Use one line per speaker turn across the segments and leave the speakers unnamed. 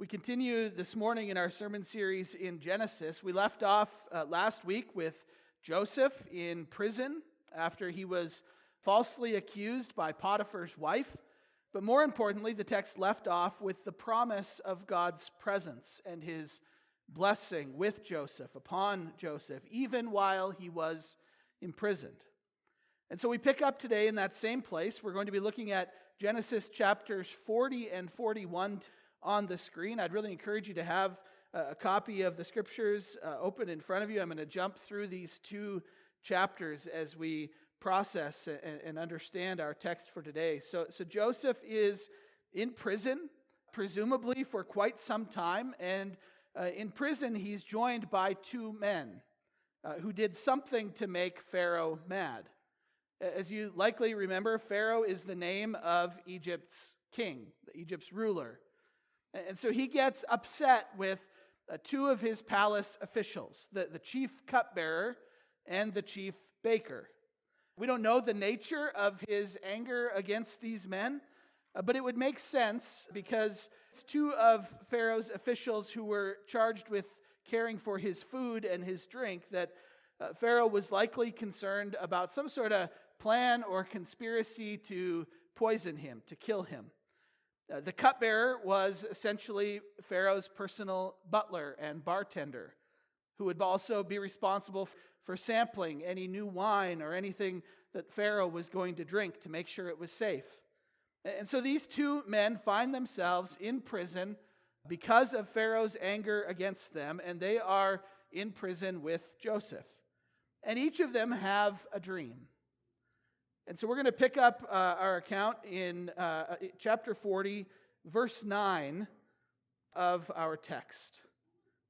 We continue this morning in our sermon series in Genesis. We left off uh, last week with Joseph in prison after he was falsely accused by Potiphar's wife. But more importantly, the text left off with the promise of God's presence and his blessing with Joseph, upon Joseph, even while he was imprisoned. And so we pick up today in that same place. We're going to be looking at Genesis chapters 40 and 41 on the screen. I'd really encourage you to have a copy of the scriptures uh, open in front of you. I'm going to jump through these two chapters as we process and, and understand our text for today. So, so Joseph is in prison, presumably for quite some time, and uh, in prison he's joined by two men uh, who did something to make Pharaoh mad. As you likely remember, Pharaoh is the name of Egypt's king, Egypt's ruler. And so he gets upset with uh, two of his palace officials, the, the chief cupbearer and the chief baker. We don't know the nature of his anger against these men, uh, but it would make sense because it's two of Pharaoh's officials who were charged with caring for his food and his drink that uh, Pharaoh was likely concerned about some sort of plan or conspiracy to poison him, to kill him. Uh, the cupbearer was essentially Pharaoh's personal butler and bartender, who would also be responsible for sampling any new wine or anything that Pharaoh was going to drink to make sure it was safe. And so these two men find themselves in prison because of Pharaoh's anger against them, and they are in prison with Joseph. And each of them have a dream. And so we're going to pick up uh, our account in uh, uh chapter 40, verse 9 of our text.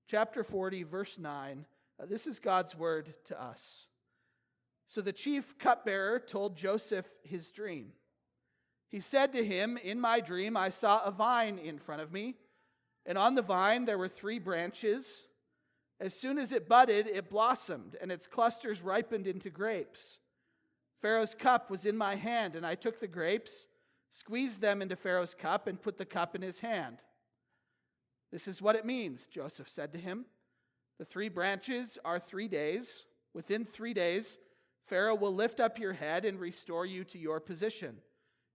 Chapter 40, verse 9. Uh, this is God's word to us. So the chief cupbearer told Joseph his dream. He said to him, In my dream, I saw a vine in front of me, and on the vine there were three branches. As soon as it budded, it blossomed, and its clusters ripened into grapes. Pharaoh's cup was in my hand, and I took the grapes, squeezed them into Pharaoh's cup, and put the cup in his hand. This is what it means, Joseph said to him. The three branches are three days. Within three days, Pharaoh will lift up your head and restore you to your position.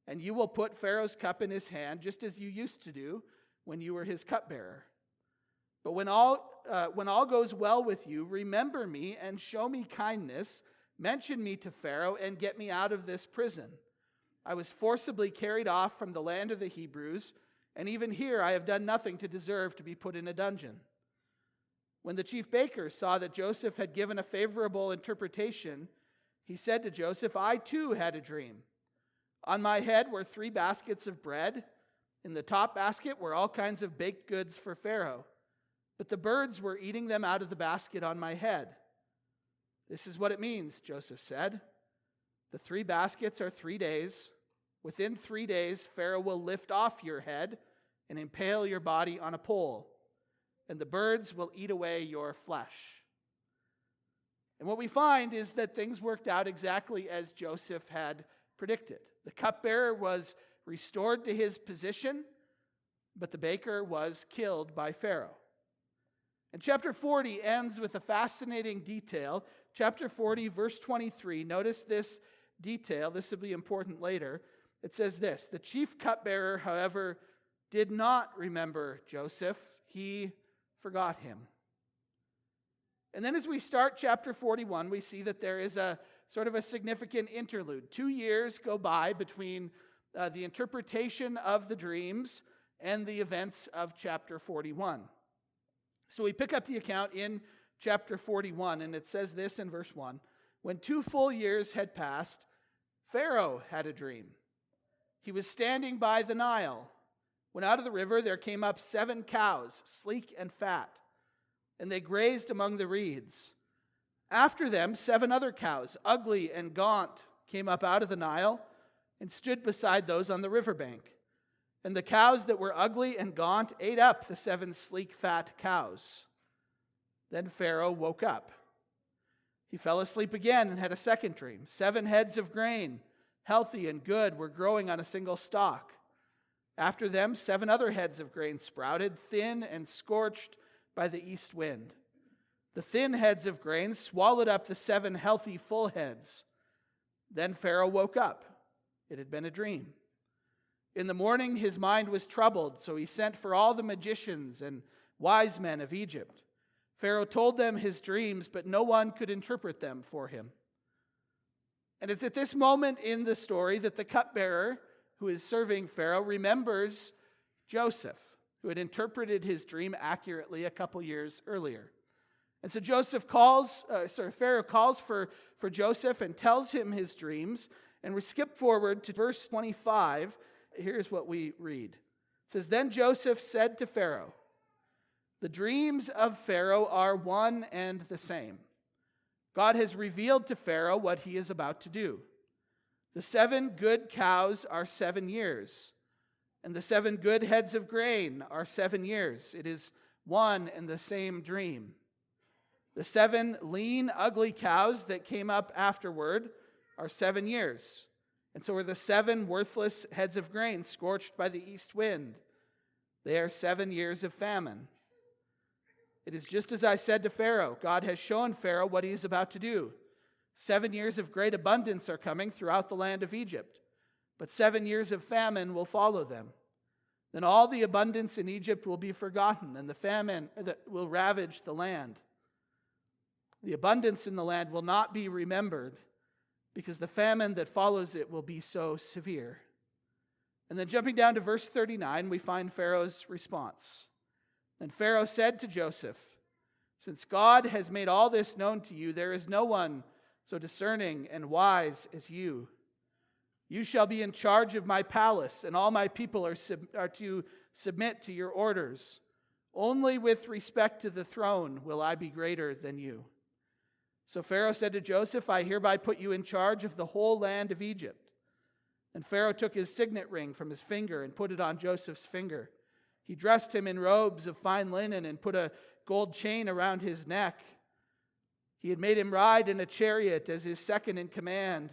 And you will put Pharaoh's cup in his hand, just as you used to do when you were his cupbearer. But when all, uh, when all goes well with you, remember me and show me kindness Mention me to Pharaoh and get me out of this prison. I was forcibly carried off from the land of the Hebrews, and even here I have done nothing to deserve to be put in a dungeon. When the chief baker saw that Joseph had given a favorable interpretation, he said to Joseph, I too had a dream. On my head were three baskets of bread. In the top basket were all kinds of baked goods for Pharaoh, but the birds were eating them out of the basket on my head. This is what it means, Joseph said. The three baskets are three days. Within three days, Pharaoh will lift off your head and impale your body on a pole, and the birds will eat away your flesh. And what we find is that things worked out exactly as Joseph had predicted. The cupbearer was restored to his position, but the baker was killed by Pharaoh. And chapter 40 ends with a fascinating detail chapter 40, verse 23, notice this detail. This will be important later. It says this The chief cupbearer, however, did not remember Joseph, he forgot him. And then as we start chapter 41, we see that there is a sort of a significant interlude. Two years go by between uh, the interpretation of the dreams and the events of chapter 41. So we pick up the account in chapter 41, and it says this in verse 1 When two full years had passed, Pharaoh had a dream. He was standing by the Nile. When out of the river there came up seven cows, sleek and fat, and they grazed among the reeds. After them, seven other cows, ugly and gaunt, came up out of the Nile and stood beside those on the riverbank. And the cows that were ugly and gaunt ate up the seven sleek, fat cows. Then Pharaoh woke up. He fell asleep again and had a second dream. Seven heads of grain, healthy and good, were growing on a single stalk. After them, seven other heads of grain sprouted, thin and scorched by the east wind. The thin heads of grain swallowed up the seven healthy full heads. Then Pharaoh woke up. It had been a dream. In the morning, his mind was troubled, so he sent for all the magicians and wise men of Egypt. Pharaoh told them his dreams, but no one could interpret them for him. And it's at this moment in the story that the cupbearer who is serving Pharaoh remembers Joseph, who had interpreted his dream accurately a couple years earlier. And so Joseph calls, uh, sorry, Pharaoh calls for, for Joseph and tells him his dreams. And we skip forward to verse 25. Here's what we read. It says, Then Joseph said to Pharaoh, The dreams of Pharaoh are one and the same. God has revealed to Pharaoh what he is about to do. The seven good cows are seven years, and the seven good heads of grain are seven years. It is one and the same dream. The seven lean, ugly cows that came up afterward are seven years. And so are the seven worthless heads of grain scorched by the east wind. They are seven years of famine. It is just as I said to Pharaoh God has shown Pharaoh what he is about to do. Seven years of great abundance are coming throughout the land of Egypt, but seven years of famine will follow them. Then all the abundance in Egypt will be forgotten, and the famine uh, that will ravage the land. The abundance in the land will not be remembered, because the famine that follows it will be so severe. And then jumping down to verse 39, we find Pharaoh's response. And Pharaoh said to Joseph, Since God has made all this known to you, there is no one so discerning and wise as you. You shall be in charge of my palace, and all my people are, sub- are to submit to your orders. Only with respect to the throne will I be greater than you. So Pharaoh said to Joseph, I hereby put you in charge of the whole land of Egypt. And Pharaoh took his signet ring from his finger and put it on Joseph's finger. He dressed him in robes of fine linen and put a gold chain around his neck. He had made him ride in a chariot as his second in command,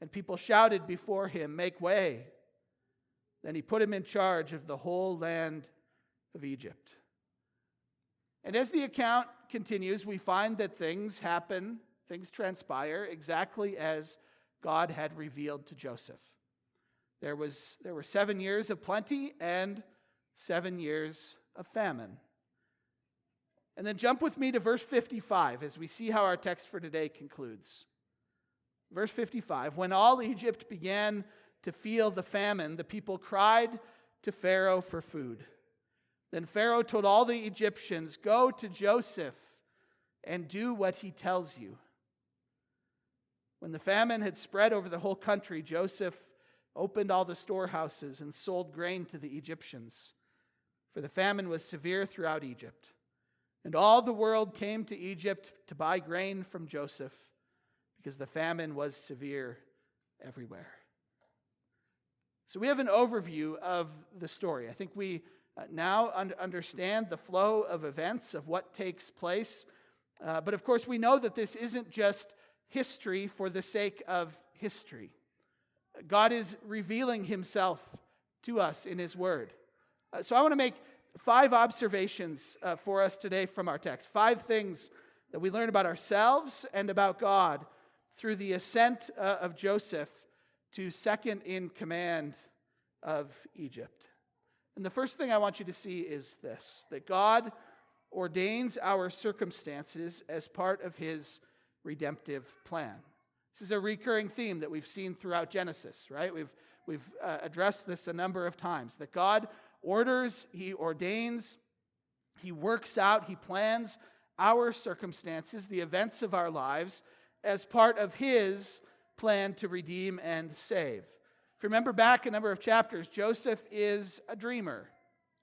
and people shouted before him, Make way. Then he put him in charge of the whole land of Egypt. And as the account continues, we find that things happen, things transpire exactly as God had revealed to Joseph. There, was, there were seven years of plenty and seven years of famine. And then jump with me to verse 55 as we see how our text for today concludes. Verse 55 When all Egypt began to feel the famine, the people cried to Pharaoh for food. Then Pharaoh told all the Egyptians, Go to Joseph and do what he tells you. When the famine had spread over the whole country, Joseph opened all the storehouses and sold grain to the Egyptians, for the famine was severe throughout Egypt. And all the world came to Egypt to buy grain from Joseph because the famine was severe everywhere. So we have an overview of the story. I think we uh, now understand the flow of events, of what takes place. Uh, but of course, we know that this isn't just history for the sake of history. God is revealing himself to us in his word. Uh, so I want to make five observations uh, for us today from our text. Five things that we learn about ourselves and about God through the ascent uh, of Joseph to second in command of Egypt. And the first thing I want you to see is this that God ordains our circumstances as part of his redemptive plan. This is a recurring theme that we've seen throughout Genesis, right? We've, we've uh, addressed this a number of times that God orders, He ordains, He works out, He plans our circumstances, the events of our lives, as part of His plan to redeem and save. If you remember back a number of chapters, Joseph is a dreamer,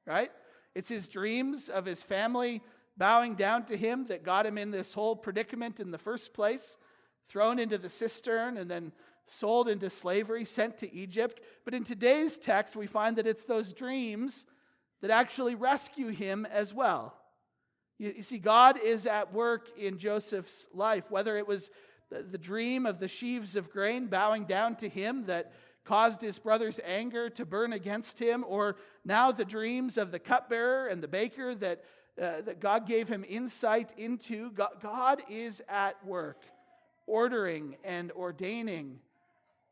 right? It's his dreams of his family bowing down to him that got him in this whole predicament in the first place, thrown into the cistern and then sold into slavery, sent to Egypt. But in today's text, we find that it's those dreams that actually rescue him as well. You, you see, God is at work in Joseph's life, whether it was the, the dream of the sheaves of grain bowing down to him that caused his brother's anger to burn against him, or now the dreams of the cupbearer and the baker that, uh, that God gave him insight into. God, God is at work, ordering and ordaining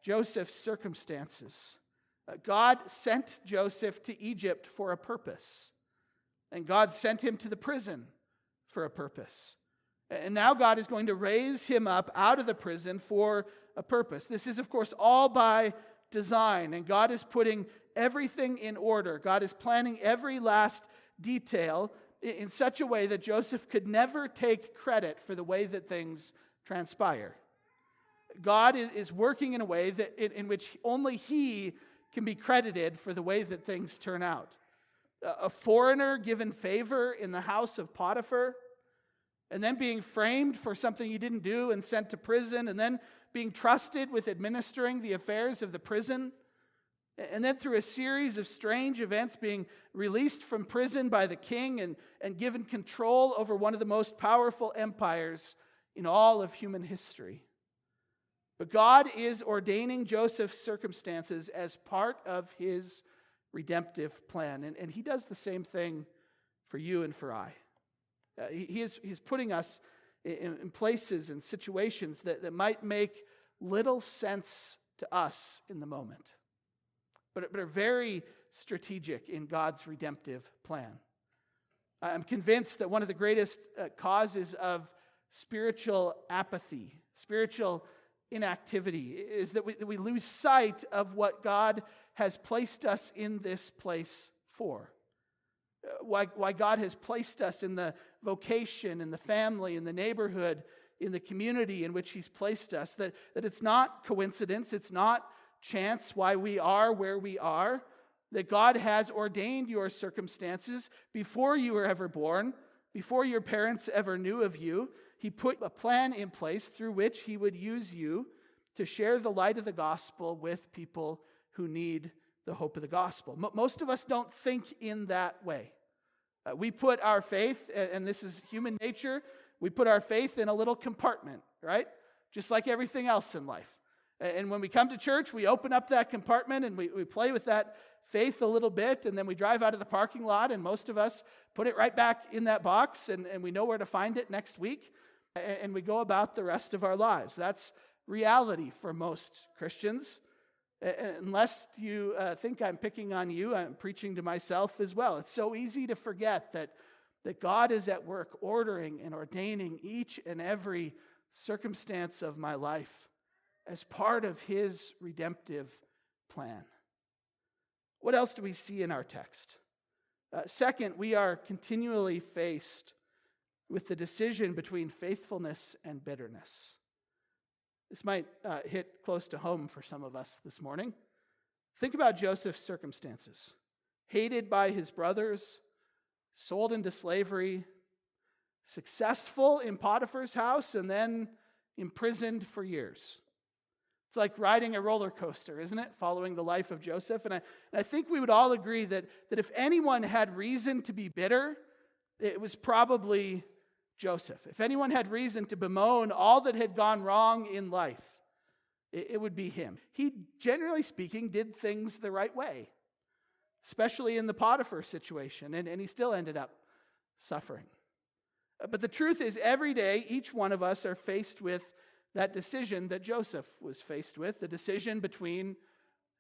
Joseph's circumstances. Uh, God sent Joseph to Egypt for a purpose, and God sent him to the prison for a purpose. And now God is going to raise him up out of the prison for a purpose. This is, of course, all by design, and God is putting everything in order. God is planning every last detail in such a way that Joseph could never take credit for the way that things transpire. God is working in a way that, in which only He can be credited for the way that things turn out. A foreigner given favor in the house of Potiphar, and then being framed for something he didn't do and sent to prison, and then being trusted with administering the affairs of the prison. And then, through a series of strange events, being released from prison by the king and, and given control over one of the most powerful empires in all of human history. But God is ordaining Joseph's circumstances as part of his redemptive plan. And, and he does the same thing for you and for I. Uh, he, he is, he's putting us in, in places and situations that, that might make little sense to us in the moment, but, but are very strategic in God's redemptive plan. I'm convinced that one of the greatest uh, causes of spiritual apathy, spiritual inactivity, is that we, that we lose sight of what God has placed us in this place for. Uh, why, why God has placed us in the vocation, in the family, in the neighborhood, in the community in which He's placed us. That, that it's not coincidence, it's not chance why we are where we are. That God has ordained your circumstances before you were ever born, before your parents ever knew of you. He put a plan in place through which He would use you to share the light of the gospel with people who need the hope of the gospel. Most of us don't think in that way. Uh, we put our faith, and this is human nature, we put our faith in a little compartment, right? Just like everything else in life. And when we come to church, we open up that compartment and we, we play with that faith a little bit, and then we drive out of the parking lot, and most of us put it right back in that box, and, and we know where to find it next week, and we go about the rest of our lives. That's reality for most Christians. Unless you uh, think I'm picking on you, I'm preaching to myself as well. It's so easy to forget that, that God is at work ordering and ordaining each and every circumstance of my life as part of His redemptive plan. What else do we see in our text? Uh, second, we are continually faced with the decision between faithfulness and bitterness. This might uh, hit close to home for some of us this morning. Think about Joseph's circumstances hated by his brothers, sold into slavery, successful in Potiphar's house, and then imprisoned for years. It's like riding a roller coaster, isn't it? Following the life of Joseph. And I, and I think we would all agree that, that if anyone had reason to be bitter, it was probably Joseph. If anyone had reason to bemoan all that had gone wrong in life, it, it would be him. He, generally speaking, did things the right way, especially in the Potiphar situation, and, and he still ended up suffering. But the truth is, every day, each one of us are faced with that decision that Joseph was faced with the decision between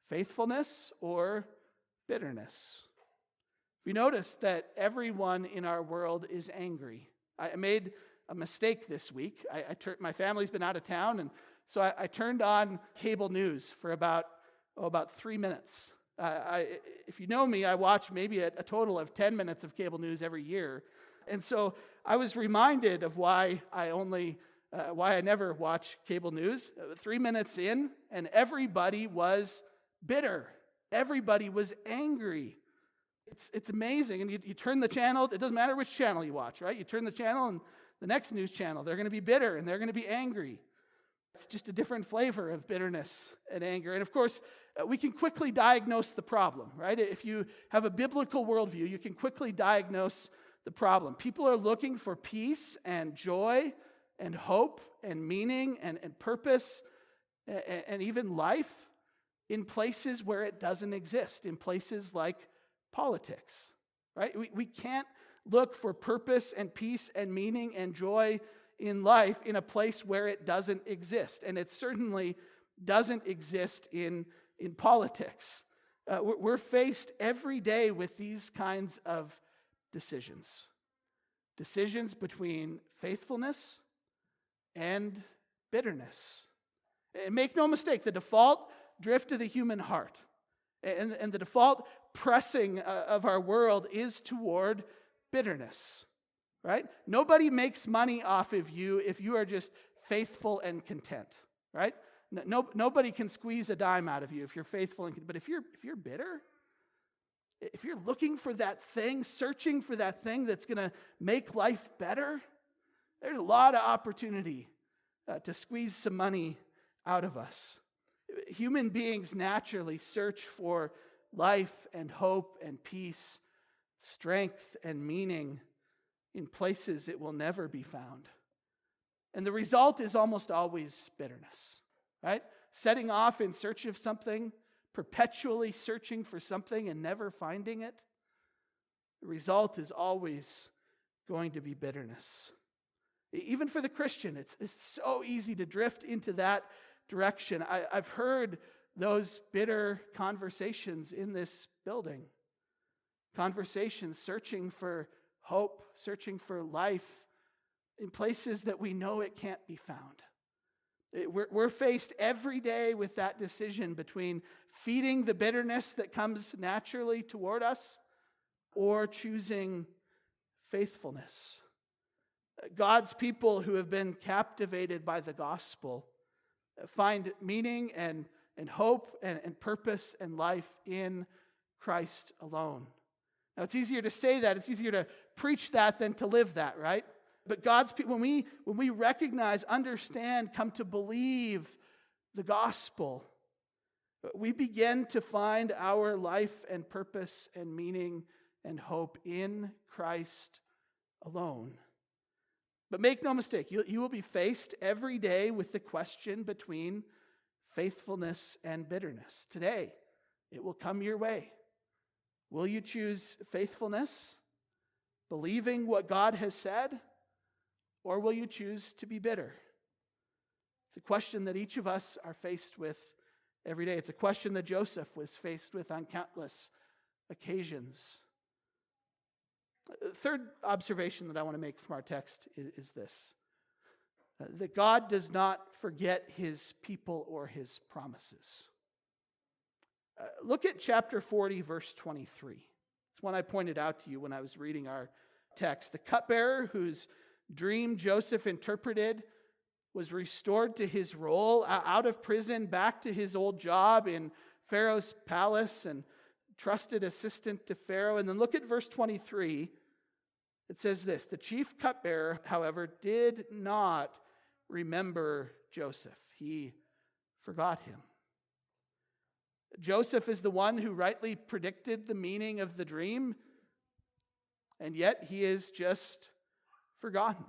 faithfulness or bitterness. We notice that everyone in our world is angry. I made a mistake this week. I, I tur- my family's been out of town, and so I, I turned on cable news for about, oh, about three minutes. Uh, I, if you know me, I watch maybe a, a total of 10 minutes of cable news every year. And so I was reminded of why I only, uh, why I never watch cable news. Uh, three minutes in, and everybody was bitter. Everybody was angry. It's, it's amazing. And you, you turn the channel, it doesn't matter which channel you watch, right? You turn the channel and the next news channel, they're going to be bitter and they're going to be angry. It's just a different flavor of bitterness and anger. And of course, uh, we can quickly diagnose the problem, right? If you have a biblical worldview, you can quickly diagnose the problem. People are looking for peace and joy and hope and meaning and, and purpose and, and even life. in places where it doesn't exist, in places like politics, right? We, we can't look for purpose and peace and meaning and joy in life in a place where it doesn't exist. And it certainly doesn't exist in, in politics. Uh, we're faced every day with these kinds of decisions decisions between faithfulness and bitterness. And make no mistake, the default drift of the human heart and, and the default pressing uh, of our world is toward bitterness, right? Nobody makes money off of you if you are just faithful and content, right? No, nobody can squeeze a dime out of you if you're faithful and but if you're if you're bitter, if you're looking for that thing, searching for that thing that's going to make life better, there's a lot of opportunity uh, to squeeze some money out of us. Human beings naturally search for life and hope and peace, strength and meaning in places it will never be found. And the result is almost always bitterness, right? Setting off in search of something perpetually searching for something and never finding it, the result is always going to be bitterness. Even for the Christian, it's, it's so easy to drift into that direction. I, I've heard those bitter conversations in this building conversations searching for hope, searching for life in places that we know it can't be found. We're, we're faced every day with that decision between feeding the bitterness that comes naturally toward us or choosing faithfulness. God's people who have been captivated by the gospel find meaning and, and hope and, and purpose and life in Christ alone. Now, it's easier to say that, it's easier to preach that than to live that, right? But God's people, when we, when we recognize, understand, come to believe the gospel, we begin to find our life and purpose and meaning and hope in Christ alone. But make no mistake, you, you will be faced every day with the question between faithfulness and bitterness. Today, it will come your way. Will you choose faithfulness, believing what God has said? Or will you choose to be bitter? It's a question that each of us are faced with every day. It's a question that Joseph was faced with on countless occasions. Third observation that I want to make from our text is, is this that God does not forget his people or his promises. Uh, look at chapter 40, verse 23. It's one I pointed out to you when I was reading our text. The cupbearer whose dream Joseph interpreted was restored to his role out of prison, back to his old job in Pharaoh's palace, and trusted assistant to Pharaoh. And then look at verse 23. It says this The chief cupbearer, however, did not remember Joseph, he forgot him. Joseph is the one who rightly predicted the meaning of the dream, and yet he is just forgotten.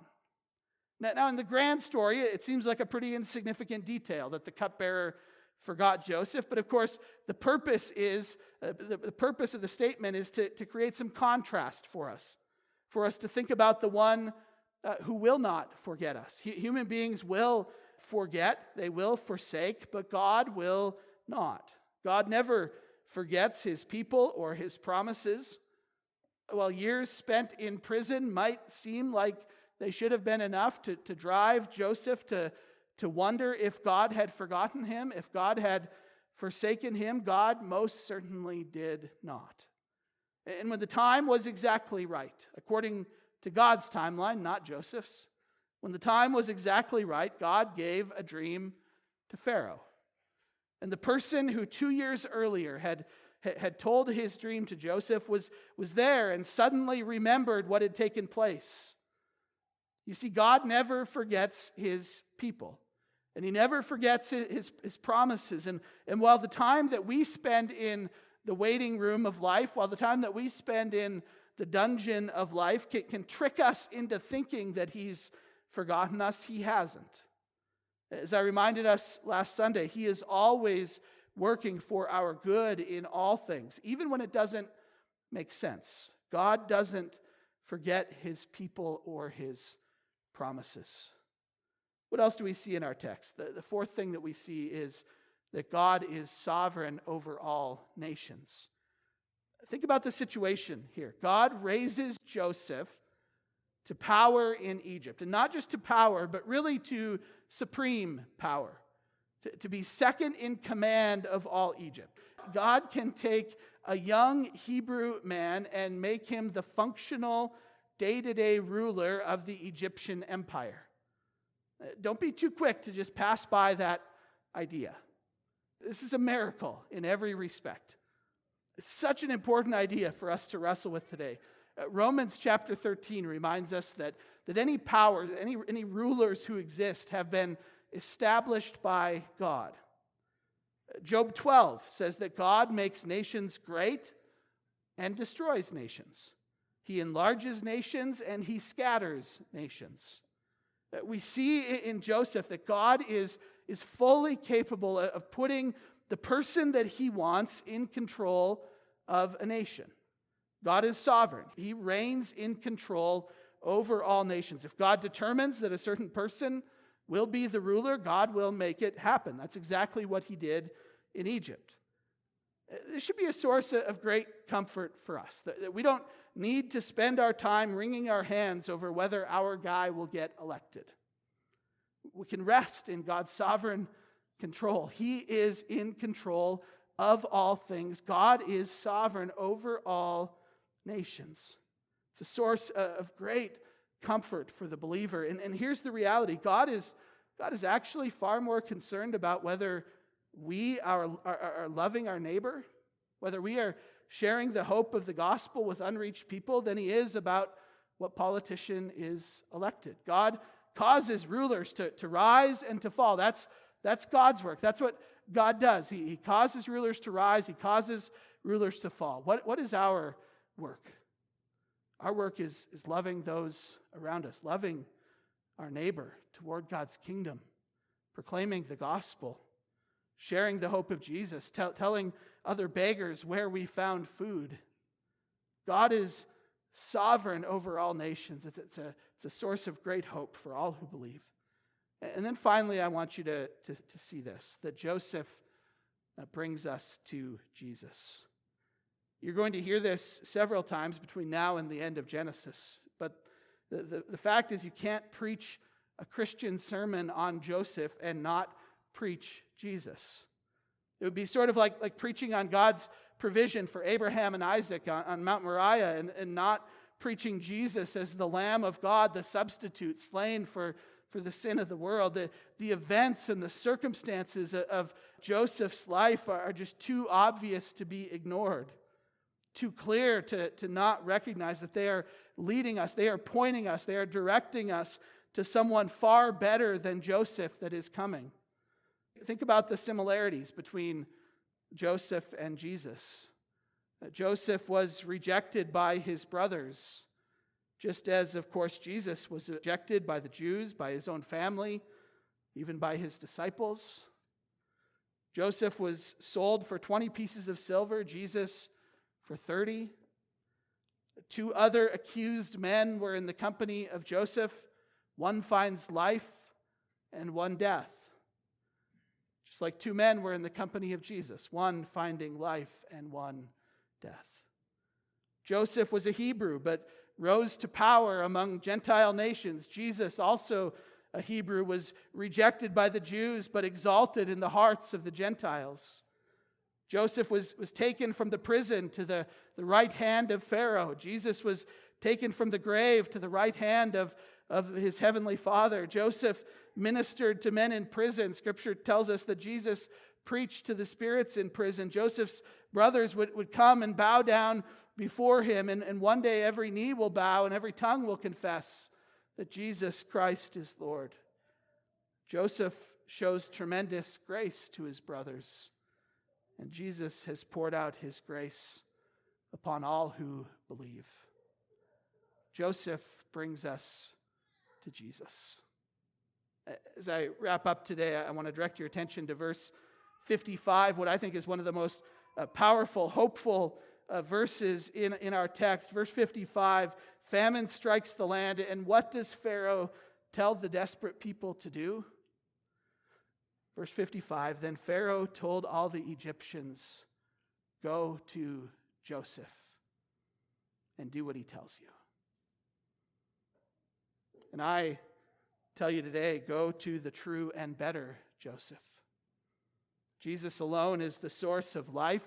Now, in the grand story, it seems like a pretty insignificant detail that the cupbearer forgot Joseph. But of course, the purpose is uh, the, the purpose of the statement is to, to create some contrast for us, for us to think about the one uh, who will not forget us. H- human beings will forget, they will forsake, but God will not. God never forgets his people or his promises while years spent in prison might seem like they should have been enough to, to drive Joseph to, to wonder if God had forgotten him, if God had forsaken him, God most certainly did not. And when the time was exactly right, according to God's timeline, not Joseph's, when the time was exactly right, God gave a dream to Pharaoh. And the person who two years earlier had had told his dream to Joseph was, was there and suddenly remembered what had taken place. You see, God never forgets his people, and he never forgets his, his promises. And, and while the time that we spend in the waiting room of life, while the time that we spend in the dungeon of life can, can trick us into thinking that he's forgotten us, he hasn't. As I reminded us last Sunday, he is always working for our good in all things, even when it doesn't make sense. God doesn't forget his people or his promises. What else do we see in our text? The, the fourth thing that we see is that God is sovereign over all nations. Think about the situation here. God raises Joseph to power in Egypt, and not just to power, but really to supreme power, to, to be second in command of all Egypt. God can take a young Hebrew man and make him the functional day to day ruler of the Egyptian empire. Uh, don't be too quick to just pass by that idea. This is a miracle in every respect. It's such an important idea for us to wrestle with today. Uh, Romans chapter 13 reminds us that, that any powers, any, any rulers who exist have been established by God. Job 12 says that God makes nations great and destroys nations. He enlarges nations and he scatters nations. Uh, we see in Joseph that God is, is fully capable of putting the person that he wants in control of a nation. God is sovereign, he reigns in control over all nations. If God determines that a certain person will be the ruler, God will make it happen. That's exactly what he did in Egypt. This should be a source of great comfort for us that we don't need to spend our time wringing our hands over whether our guy will get elected. We can rest in God's sovereign control. He is in control of all things, God is sovereign over all nations. It's a source uh, of great comfort for the believer. And, and here's the reality God is, God is actually far more concerned about whether we are, are, are loving our neighbor, whether we are sharing the hope of the gospel with unreached people than he is about what politician is elected. God causes rulers to, to rise and to fall. That's, that's God's work. That's what God does. He, he causes rulers to rise, he causes rulers to fall. What, what is our work? Our work is, is loving those around us, loving our neighbor toward God's kingdom, proclaiming the gospel, sharing the hope of Jesus, tell, telling other beggars where we found food. God is sovereign over all nations. It's, it's, a, it's a source of great hope for all who believe. And then finally, I want you to, to, to see this that Joseph uh, brings us to Jesus. You're going to hear this several times between now and the end of Genesis. But the, the, the fact is, you can't preach a Christian sermon on Joseph and not preach Jesus. It would be sort of like, like preaching on God's provision for Abraham and Isaac on, on Mount Moriah and, and not preaching Jesus as the Lamb of God, the substitute slain for, for the sin of the world. The, the events and the circumstances of Joseph's life are, just too obvious to be ignored, too clear to, to not recognize that they are leading us, they are pointing us, they are directing us to someone far better than Joseph that is coming. Think about the similarities between Joseph and Jesus. Joseph was rejected by his brothers, just as, of course, Jesus was rejected by the Jews, by his own family, even by his disciples. Joseph was sold for 20 pieces of silver, Jesus for 30. Two other accused men were in the company of Joseph. One finds life and one death. Just like two men were in the company of Jesus, one finding life and one death. Joseph was a Hebrew, but rose to power among Gentile nations. Jesus, also a Hebrew, was rejected by the Jews, but exalted in the hearts of the Gentiles. Joseph was, was taken from the prison to the, the right hand of Pharaoh. Jesus was taken from the grave to the right hand of, of his heavenly Father. Joseph ministered to men in prison. Scripture tells us that Jesus preached to the spirits in prison. Joseph's brothers would, would come and bow down before him, and, and one day every knee will bow and every tongue will confess that Jesus Christ is Lord. Joseph shows tremendous grace to his brothers, and Jesus has poured out his grace upon all who believe. Joseph brings us to Jesus. As I wrap up today, I want to direct your attention to verse 55, what I think is one of the most uh, powerful, hopeful uh, verses in, in our text. Verse 55 Famine strikes the land, and what does Pharaoh tell the desperate people to do? Verse 55 Then Pharaoh told all the Egyptians, Go to Joseph and do what he tells you. And I tell you today go to the true and better Joseph. Jesus alone is the source of life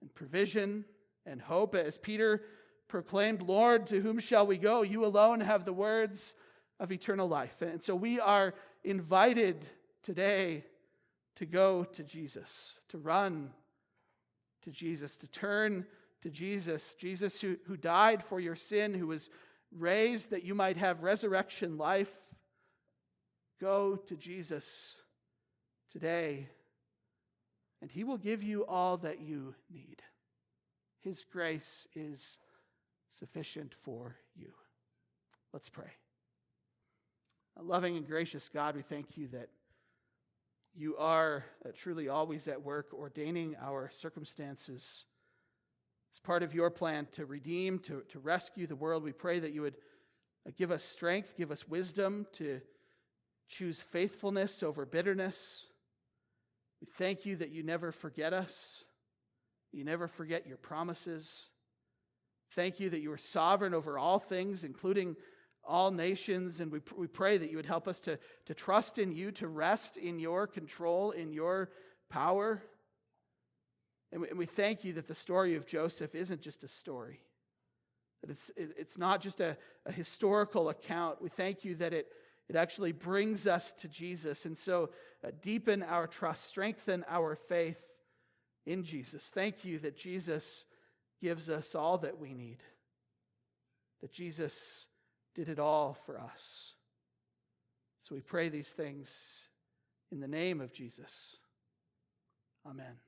and provision and hope. As Peter proclaimed, Lord, to whom shall we go? You alone have the words of eternal life. And so we are invited today to go to Jesus, to run to Jesus, to turn to Jesus, Jesus who, who died for your sin, who was raised that you might have resurrection life. Go to Jesus today, and he will give you all that you need. His grace is sufficient for you. Let's pray. Loving and gracious God, we thank you that you are uh, truly always at work ordaining our circumstances. As part of your plan to redeem, to, to rescue the world, we pray that you would uh, give us strength, give us wisdom to choose faithfulness over bitterness. We thank you that you never forget us, you never forget your promises. Thank you that you are sovereign over all things, including all nations. And we, we pray that you would help us to, to trust in you, to rest in your control, in your power. And we, and we thank you that the story of Joseph isn't just a story, that it's, it's not just a, a historical account. We thank you that it, it actually brings us to Jesus. And so uh, deepen our trust, strengthen our faith in Jesus. Thank you that Jesus gives us all that we need, that Jesus did it all for us. So we pray these things in the name of Jesus. Amen.